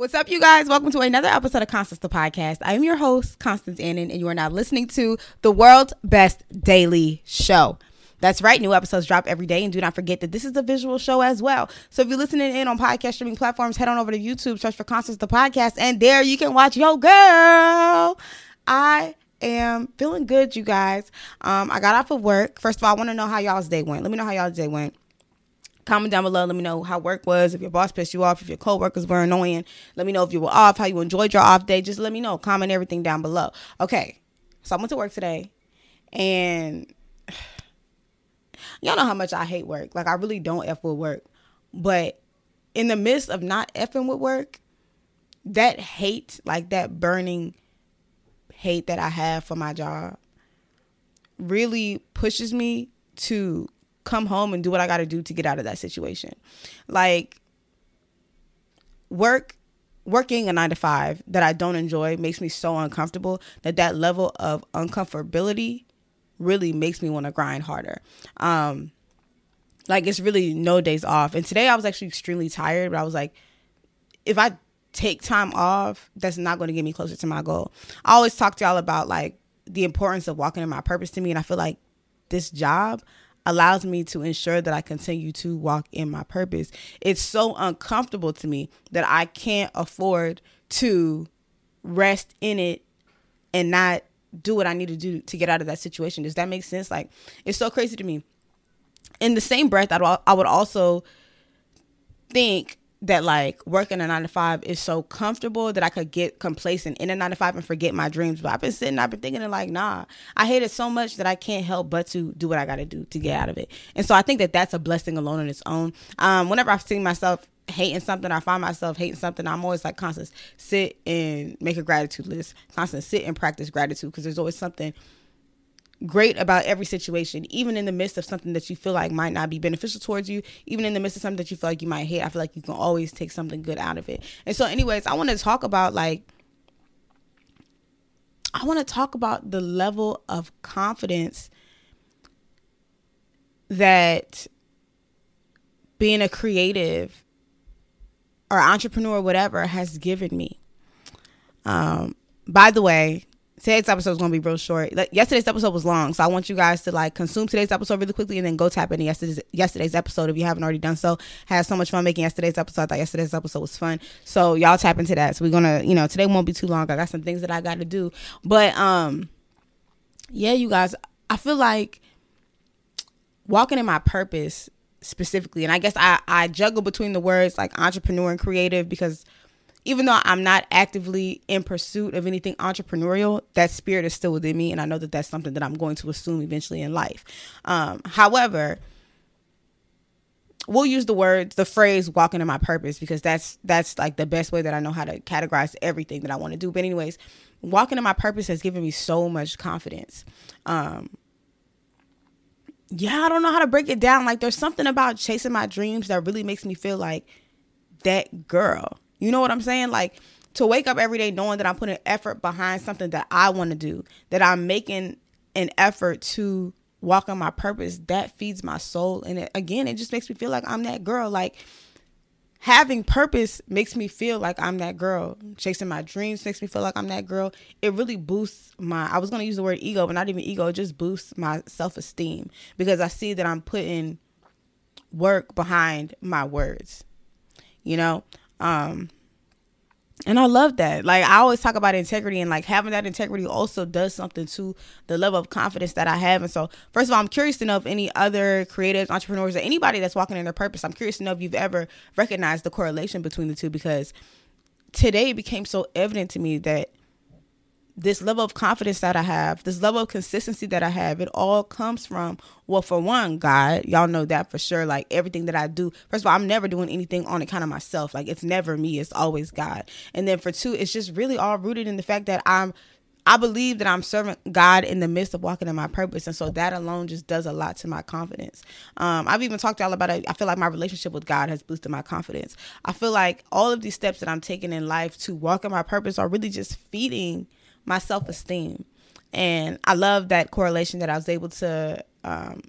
What's up, you guys? Welcome to another episode of Constance the Podcast. I am your host, Constance Annan, and you are now listening to the world's best daily show. That's right, new episodes drop every day, and do not forget that this is a visual show as well. So if you're listening in on podcast streaming platforms, head on over to YouTube, search for Constance the Podcast, and there you can watch Yo Girl. I am feeling good, you guys. Um, I got off of work. First of all, I want to know how y'all's day went. Let me know how y'all's day went. Comment down below. Let me know how work was. If your boss pissed you off, if your coworkers were annoying, let me know if you were off, how you enjoyed your off day. Just let me know. Comment everything down below. Okay. So I went to work today, and y'all know how much I hate work. Like I really don't f with work, but in the midst of not effing with work, that hate, like that burning hate that I have for my job, really pushes me to come home and do what I got to do to get out of that situation. Like work working a 9 to 5 that I don't enjoy makes me so uncomfortable that that level of uncomfortability really makes me want to grind harder. Um like it's really no days off. And today I was actually extremely tired, but I was like if I take time off, that's not going to get me closer to my goal. I always talk to y'all about like the importance of walking in my purpose to me and I feel like this job allows me to ensure that I continue to walk in my purpose. It's so uncomfortable to me that I can't afford to rest in it and not do what I need to do to get out of that situation. Does that make sense? Like, it's so crazy to me. In the same breath, I would also think that like working a nine to five is so comfortable that I could get complacent in a nine to five and forget my dreams. But I've been sitting, I've been thinking, like, nah, I hate it so much that I can't help but to do what I got to do to get out of it. And so I think that that's a blessing alone on its own. Um, whenever I've seen myself hating something, I find myself hating something, I'm always like, Constance sit and make a gratitude list, Constance sit and practice gratitude because there's always something great about every situation, even in the midst of something that you feel like might not be beneficial towards you, even in the midst of something that you feel like you might hate. I feel like you can always take something good out of it. And so, anyways, I want to talk about like, I want to talk about the level of confidence that being a creative or entrepreneur, or whatever, has given me. Um, by the way, today's episode is going to be real short. Like, yesterday's episode was long, so I want you guys to like consume today's episode really quickly and then go tap into yesterday's yesterday's episode if you haven't already done so. Had so much fun making yesterday's episode. I thought yesterday's episode was fun, so y'all tap into that. So we're gonna, you know, today won't be too long. I got some things that I got to do, but um, yeah, you guys, I feel like walking in my purpose specifically, and I guess I I juggle between the words like entrepreneur and creative because even though I'm not actively in pursuit of anything entrepreneurial, that spirit is still within me, and I know that that's something that I'm going to assume eventually in life. Um, however, we'll use the words, the phrase "walking in my purpose" because that's that's like the best way that I know how to categorize everything that I want to do. But anyways, walking in my purpose has given me so much confidence. Um, yeah, I don't know how to break it down. Like, there's something about chasing my dreams that really makes me feel like that girl you know what I'm saying? Like to wake up every day knowing that I'm putting effort behind something that I want to do, that I'm making an effort to walk on my purpose, that feeds my soul. And it, again, it just makes me feel like I'm that girl. Like having purpose makes me feel like I'm that girl. Chasing my dreams makes me feel like I'm that girl. It really boosts my I was gonna use the word ego, but not even ego, it just boosts my self esteem because I see that I'm putting work behind my words. You know? Um, and I love that. Like I always talk about integrity and like having that integrity also does something to the level of confidence that I have. And so, first of all, I'm curious to know if any other creatives, entrepreneurs, or anybody that's walking in their purpose, I'm curious to know if you've ever recognized the correlation between the two because today it became so evident to me that this level of confidence that I have, this level of consistency that I have, it all comes from, well, for one, God, y'all know that for sure. Like everything that I do, first of all, I'm never doing anything on account of myself. Like it's never me, it's always God. And then for two, it's just really all rooted in the fact that I'm, I believe that I'm serving God in the midst of walking in my purpose. And so that alone just does a lot to my confidence. Um, I've even talked to y'all about it. I feel like my relationship with God has boosted my confidence. I feel like all of these steps that I'm taking in life to walk in my purpose are really just feeding my self esteem. And I love that correlation that I was able to um,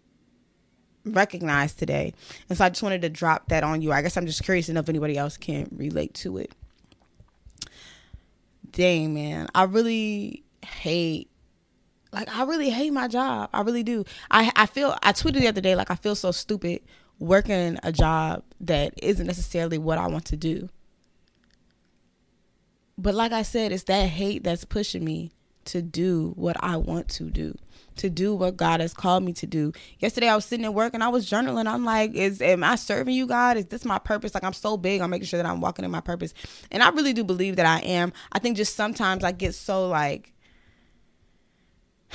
recognize today. And so I just wanted to drop that on you. I guess I'm just curious enough if anybody else can relate to it. dang man, I really hate like I really hate my job. I really do. I I feel I tweeted the other day like I feel so stupid working a job that isn't necessarily what I want to do. But like I said, it's that hate that's pushing me to do what I want to do, to do what God has called me to do. Yesterday I was sitting at work and I was journaling. I'm like, is am I serving you God? Is this my purpose? Like I'm so big on making sure that I'm walking in my purpose. And I really do believe that I am. I think just sometimes I get so like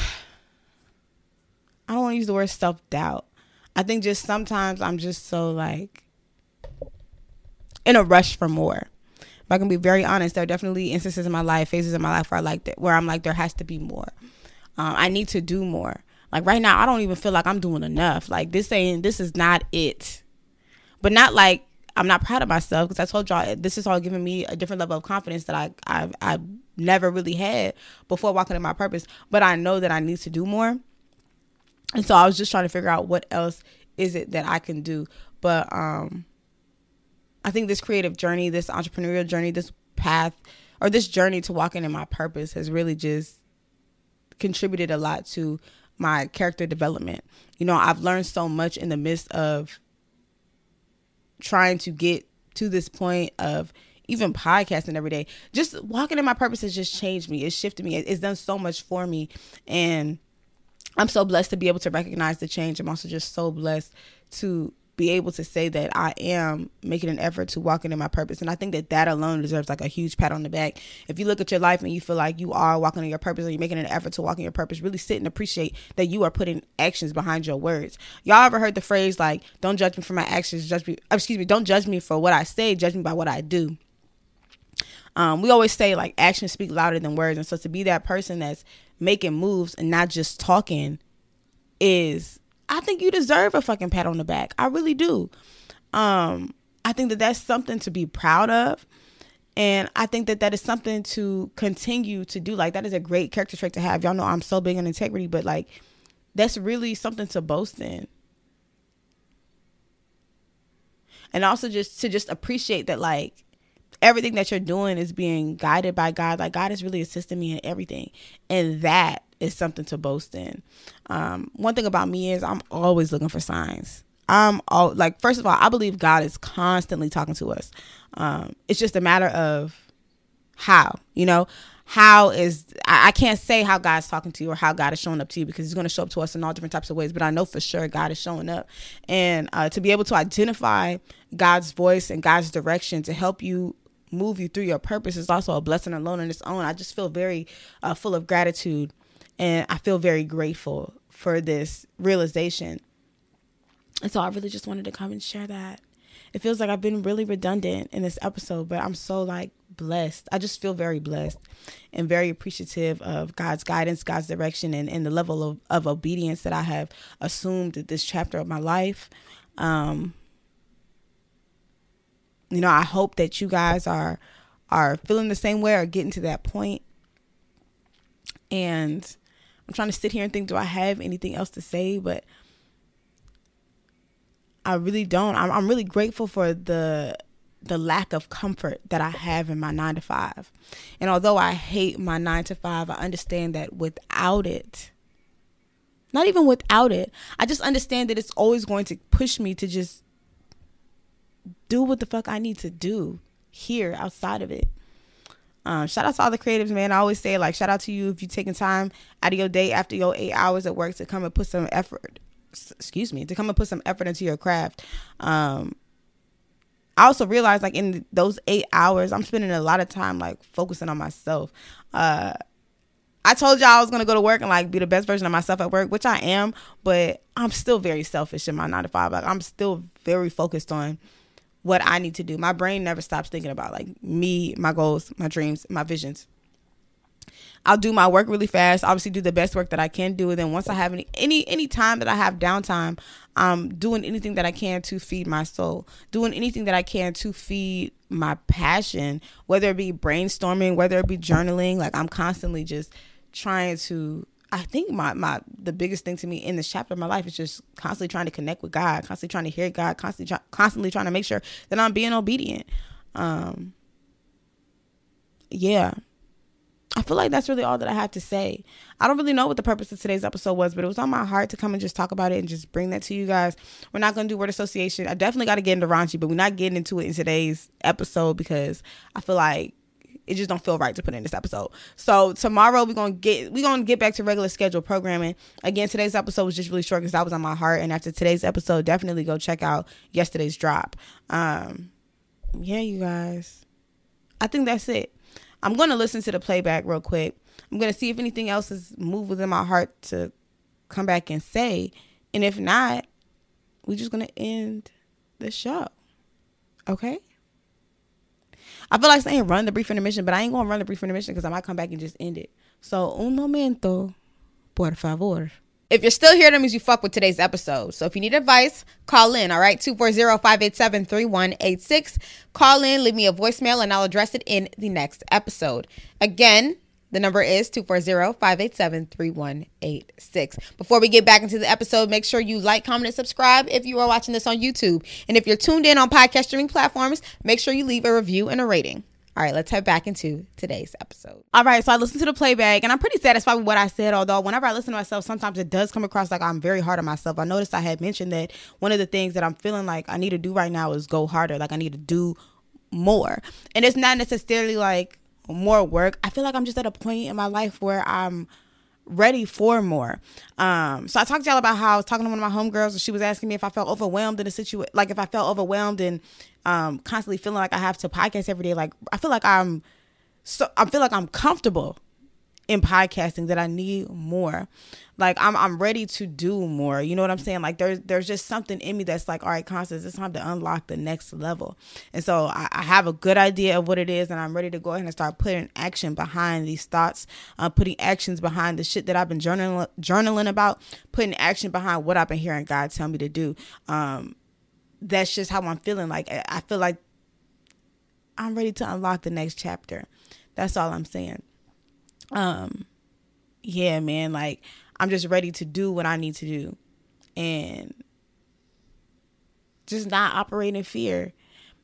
I don't want to use the word self-doubt. I think just sometimes I'm just so like in a rush for more. If I can be very honest, there are definitely instances in my life, phases in my life where I like that, where I'm like, there has to be more. Um, I need to do more. Like right now, I don't even feel like I'm doing enough. Like this ain't, this is not it. But not like I'm not proud of myself because I told y'all this is all giving me a different level of confidence that I I I never really had before walking in my purpose. But I know that I need to do more, and so I was just trying to figure out what else is it that I can do. But um, I think this creative journey, this entrepreneurial journey, this path or this journey to walking in my purpose has really just contributed a lot to my character development. You know, I've learned so much in the midst of trying to get to this point of even podcasting every day. Just walking in my purpose has just changed me. It's shifted me. It's done so much for me. And I'm so blessed to be able to recognize the change. I'm also just so blessed to be able to say that I am making an effort to walk into my purpose. And I think that that alone deserves like a huge pat on the back. If you look at your life and you feel like you are walking in your purpose or you're making an effort to walk in your purpose, really sit and appreciate that you are putting actions behind your words. Y'all ever heard the phrase like, don't judge me for my actions, judge me, excuse me, don't judge me for what I say, judge me by what I do. Um, we always say like actions speak louder than words. And so to be that person that's making moves and not just talking is I think you deserve a fucking pat on the back. I really do. Um, I think that that's something to be proud of. And I think that that is something to continue to do. Like, that is a great character trait to have. Y'all know I'm so big on integrity, but like, that's really something to boast in. And also just to just appreciate that, like, everything that you're doing is being guided by God. Like, God is really assisting me in everything. And that is something to boast in. Um, one thing about me is I'm always looking for signs. I'm all like, first of all, I believe God is constantly talking to us. Um, it's just a matter of how, you know, how is I, I can't say how God's talking to you or how God is showing up to you because He's going to show up to us in all different types of ways. But I know for sure God is showing up, and uh, to be able to identify God's voice and God's direction to help you move you through your purpose is also a blessing alone in its own. I just feel very uh, full of gratitude and I feel very grateful for this realization. And so I really just wanted to come and share that. It feels like I've been really redundant in this episode, but I'm so like blessed. I just feel very blessed and very appreciative of God's guidance, God's direction, and, and the level of, of obedience that I have assumed this chapter of my life. Um, you know, I hope that you guys are are feeling the same way or getting to that point. And I'm trying to sit here and think, do I have anything else to say? But I really don't. I'm, I'm really grateful for the the lack of comfort that I have in my nine to five. And although I hate my nine to five, I understand that without it, not even without it, I just understand that it's always going to push me to just do what the fuck I need to do here outside of it. Um, shout out to all the creatives, man. I always say, like, shout out to you if you're taking time out of your day after your eight hours at work to come and put some effort, excuse me, to come and put some effort into your craft. Um, I also realized, like, in those eight hours, I'm spending a lot of time, like, focusing on myself. Uh, I told y'all I was gonna go to work and like be the best version of myself at work, which I am, but I'm still very selfish in my nine to five. Like I'm still very focused on what I need to do. My brain never stops thinking about like me, my goals, my dreams, my visions. I'll do my work really fast. Obviously, do the best work that I can do. And then once I have any any any time that I have downtime, I'm doing anything that I can to feed my soul. Doing anything that I can to feed my passion, whether it be brainstorming, whether it be journaling. Like I'm constantly just trying to I think my my the biggest thing to me in this chapter of my life is just constantly trying to connect with God, constantly trying to hear God, constantly try, constantly trying to make sure that I'm being obedient. Um, yeah, I feel like that's really all that I have to say. I don't really know what the purpose of today's episode was, but it was on my heart to come and just talk about it and just bring that to you guys. We're not going to do word association. I definitely got to get into raunchy, but we're not getting into it in today's episode because I feel like it just don't feel right to put in this episode. So tomorrow we're gonna get we're gonna get back to regular schedule programming. Again, today's episode was just really short because that was on my heart. And after today's episode, definitely go check out yesterday's drop. Um, yeah, you guys. I think that's it. I'm to listen to the playback real quick. I'm to see if anything else is moved within my heart to come back and say. And if not, we're just to end the show. Okay? I feel like saying run the brief intermission, but I ain't to run the brief intermission because I might come back and just end it. So, un momento, por favor. If you're still here, that means you fuck with today's episode. So if you need advice, call in, all right? 240-587-3186. Call in, leave me a voicemail, and I'll address it in the next episode. Again, the number is 240-587-3186. Before we get back into the episode, make sure you like, comment, and subscribe if you are watching this on YouTube. And if you're tuned in on podcast streaming platforms, make sure you leave a review and a rating. All right, let's head back into today's episode. All right, so I listened to the playback and I'm pretty satisfied with what I said, although whenever I listen to myself, sometimes it does come across like I'm very hard on myself. I noticed I had mentioned that one of the things that I'm feeling like I need to do right now is go harder. Like I need to do more. And it's not necessarily like more work. I feel like I'm just at a point in my life where I'm ready for more. Um, so I talked to y'all about how I was talking to one of my homegirls and she was asking me if I felt overwhelmed in a situation, like if I felt overwhelmed and um, constantly feeling like I have to podcast every day. Like I feel like I'm so I feel like I'm comfortable in podcasting that I need more. Like I'm I'm ready to do more. You know what I'm saying? Like there's there's just something in me that's like, all right, Constance, it's time to unlock the next level. And so I, I have a good idea of what it is, and I'm ready to go ahead and start putting action behind these thoughts, uh, putting actions behind the shit that I've been journaling journaling about, putting action behind what I've been hearing God tell me to do. Um, that's just how I'm feeling. Like I feel like I'm ready to unlock the next chapter. That's all I'm saying. Um yeah, man, like I'm just ready to do what I need to do and just not operate in fear,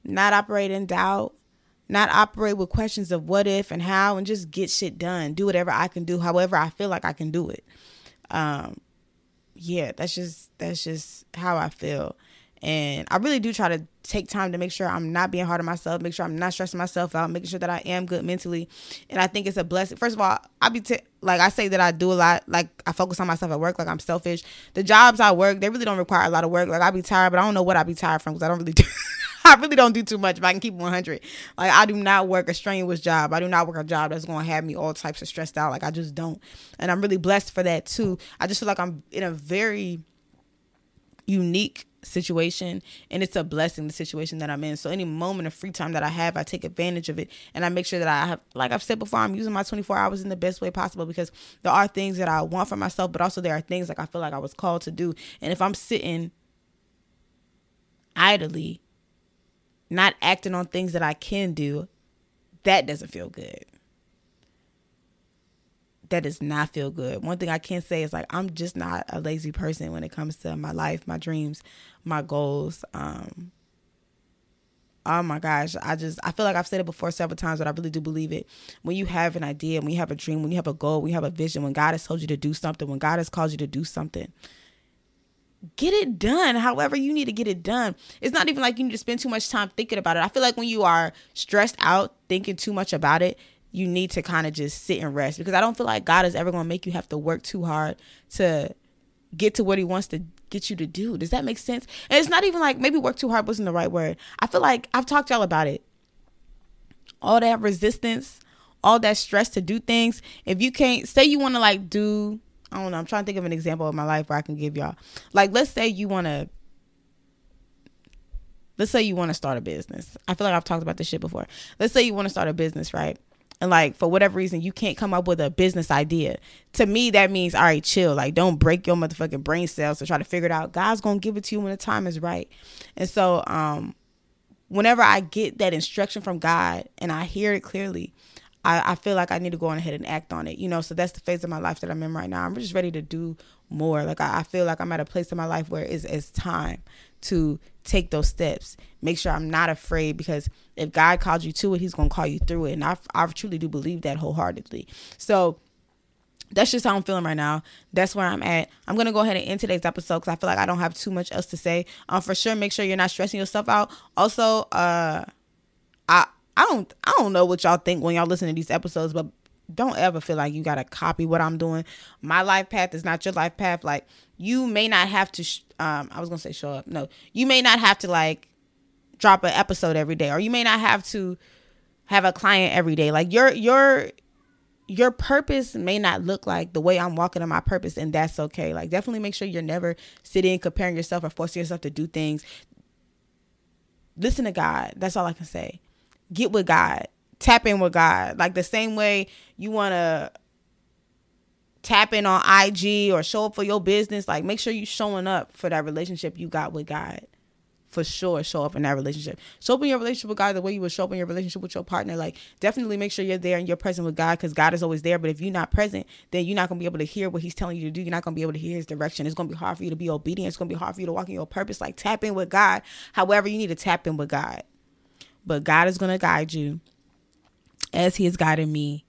not operate in doubt, not operate with questions of what if and how and just get shit done. Do whatever I can do however I feel like I can do it. Um yeah, that's just that's just how I feel. And I really do try to take time to make sure I'm not being hard on myself, make sure I'm not stressing myself out, making sure that I am good mentally. And I think it's a blessing. First of all, I be t- like I say that I do a lot, like I focus on myself at work, like I'm selfish. The jobs I work, they really don't require a lot of work. Like I be tired, but I don't know what I be tired from because I don't really do. I really don't do too much if I can keep 100. Like I do not work a strenuous job. I do not work a job that's going to have me all types of stressed out. Like I just don't. And I'm really blessed for that too. I just feel like I'm in a very unique situation and it's a blessing the situation that I'm in. So any moment of free time that I have, I take advantage of it and I make sure that I have like I've said before, I'm using my 24 hours in the best way possible because there are things that I want for myself, but also there are things like I feel like I was called to do. And if I'm sitting idly not acting on things that I can do, that doesn't feel good that does not feel good. One thing I can say is like I'm just not a lazy person when it comes to my life, my dreams, my goals. Um oh my gosh, I just I feel like I've said it before several times, but I really do believe it. When you have an idea, when you have a dream, when you have a goal, when you have a vision, when God has told you to do something, when God has called you to do something, get it done however you need to get it done. It's not even like you need to spend too much time thinking about it. I feel like when you are stressed out thinking too much about it, you need to kind of just sit and rest because I don't feel like God is ever going to make you have to work too hard to get to what he wants to get you to do. Does that make sense? And it's not even like maybe work too hard wasn't the right word. I feel like I've talked to y'all about it. All that resistance, all that stress to do things. If you can't say you want to like do, I don't know, I'm trying to think of an example of my life where I can give y'all. Like let's say you want to let's say you want to start a business. I feel like I've talked about this shit before. Let's say you want to start a business, right? And like for whatever reason you can't come up with a business idea to me that means all right chill like don't break your motherfucking brain cells to try to figure it out god's gonna give it to you when the time is right and so um whenever i get that instruction from god and i hear it clearly I, I feel like I need to go on ahead and act on it, you know. So that's the phase of my life that I'm in right now. I'm just ready to do more. Like I, I feel like I'm at a place in my life where it's, it's time to take those steps. Make sure I'm not afraid because if God called you to it, He's gonna call you through it. And I, I truly do believe that wholeheartedly. So that's just how I'm feeling right now. That's where I'm at. I'm gonna go ahead and end today's episode because I feel like I don't have too much else to say. Um, for sure, make sure you're not stressing yourself out. Also, uh, I I don't I don't know what y'all think when y'all listen to these episodes, but don't ever feel like you gotta copy what I'm doing. My life path is not your life path. Like you may not have to. Sh- um, I was gonna say show up. No, you may not have to like drop an episode every day, or you may not have to have a client every day. Like your your your purpose may not look like the way I'm walking on my purpose, and that's okay. Like, definitely make sure you're never sitting comparing yourself or forcing yourself to do things. Listen to God. That's all I can say. Get with God. Tap in with God. Like the same way you want to tap in on IG or show up for your business, like make sure you're showing up for that relationship you got with God for sure show up in that relationship. Show up in your relationship with God the way you would show up in your relationship with your partner. Like, definitely make sure you're there and you're present with God because God is always there. But if you're not present, then you're not going to be able to hear what He's telling you to do. You're not going to be able to hear His direction. It's going to be hard for you to be obedient. It's going to be hard for you to walk in your purpose. Like, tap in with God. However, you need to tap in with God. But God is going to guide you as He has guided me.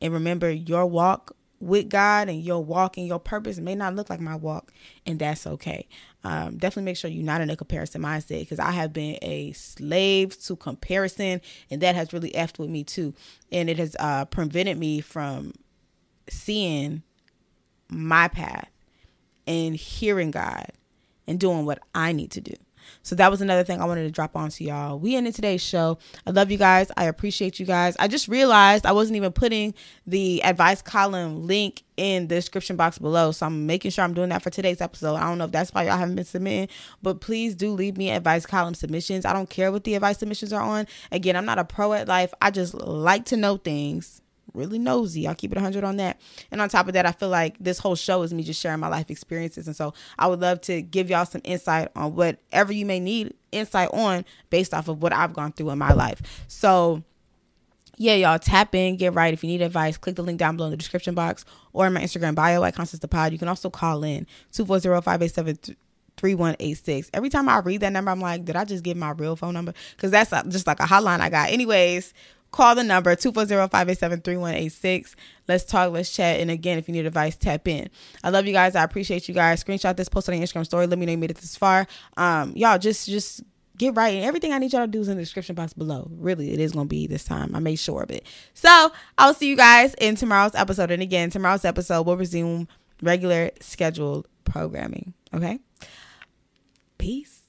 And remember, your walk with God and your walk and your purpose may not look like my walk, and that's okay. Um, definitely make sure you're not in a comparison mindset because I have been a slave to comparison, and that has really effed with me too, and it has uh, prevented me from seeing my path and hearing God and doing what I need to do. So that was another thing I wanted to drop on to y'all. We ended today's show. I love you guys. I appreciate you guys. I just realized I wasn't even putting the advice column link in the description box below. So I'm making sure I'm doing that for today's episode. I don't know if that's why y'all haven't been submitting, but please do leave me advice column submissions. I don't care what the advice submissions are on. Again, I'm not a pro at life. I just like to know things really nosy. I'll keep it 100 on that. And on top of that, I feel like this whole show is me just sharing my life experiences. And so I would love to give y'all some insight on whatever you may need insight on based off of what I've gone through in my life. So, yeah, y'all tap in, get right. If you need advice, click the link down below in the description box or in my Instagram bio at Constance the Pod. You can also call in 240 587 3186. Every time I read that number, I'm like, did I just give my real phone number? Because that's uh, just like a hotline I got. Anyways, call the number 240-587-3186 let's talk let's chat. And again if you need advice tap in. I love you guys. I appreciate you guys. Screenshot this post on your instagram story. Let me know you made it this far. Um y'all just just get right and everything i need y'all to do is in the description box below. Really it is gonna be this time. I made sure of it. So i'll see you guys in tomorrow's episode. And again tomorrow's episode will resume regular scheduled programming. Okay? Peace